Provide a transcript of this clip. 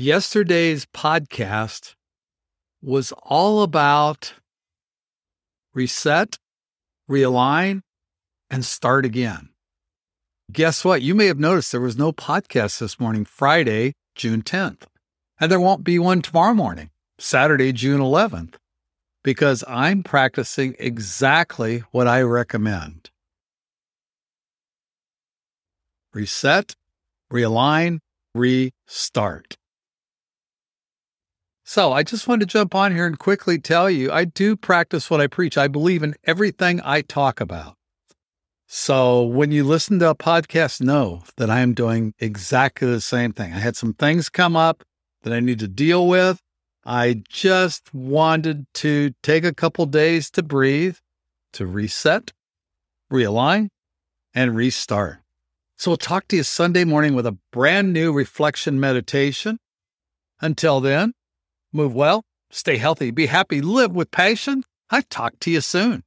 Yesterday's podcast was all about reset, realign, and start again. Guess what? You may have noticed there was no podcast this morning, Friday, June 10th. And there won't be one tomorrow morning, Saturday, June 11th, because I'm practicing exactly what I recommend reset, realign, restart. So I just wanted to jump on here and quickly tell you I do practice what I preach. I believe in everything I talk about. So when you listen to a podcast, know that I am doing exactly the same thing. I had some things come up that I need to deal with. I just wanted to take a couple days to breathe, to reset, realign, and restart. So we'll talk to you Sunday morning with a brand new reflection meditation. Until then, Move well, stay healthy, be happy, live with passion. I talk to you soon.